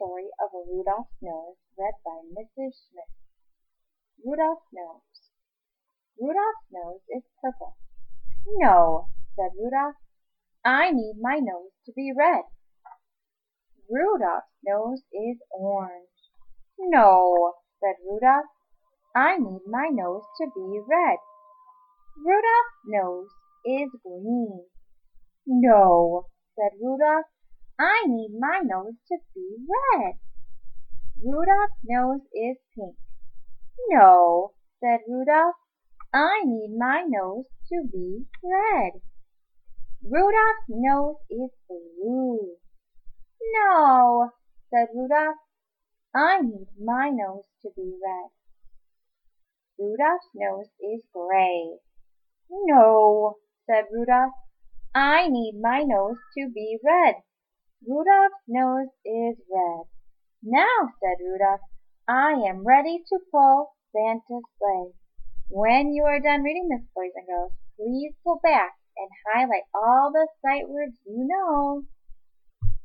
story of Rudolph's nose, read by Mrs. Schmitz. Rudolph's nose. Rudolph's nose is purple. "No," said Rudolph. "I need my nose to be red." Rudolph's nose is orange. "No," said Rudolph. "I need my nose to be red." Rudolph's nose is green. "No," said Rudolph. I need my nose to be red." Rudolph's nose is pink. "No," said Rudolph. "I need my nose to be red." Rudolph's nose is blue. "No," said Rudolph. "I need my nose to be red." Rudolph's nose is gray. "No," said Rudolph. "I need my nose to be red." Rudolph's nose is red. "Now," said Rudolph, "I am ready to pull Santa's sleigh." When you are done reading this, boys and girls, please go back and highlight all the sight words you know.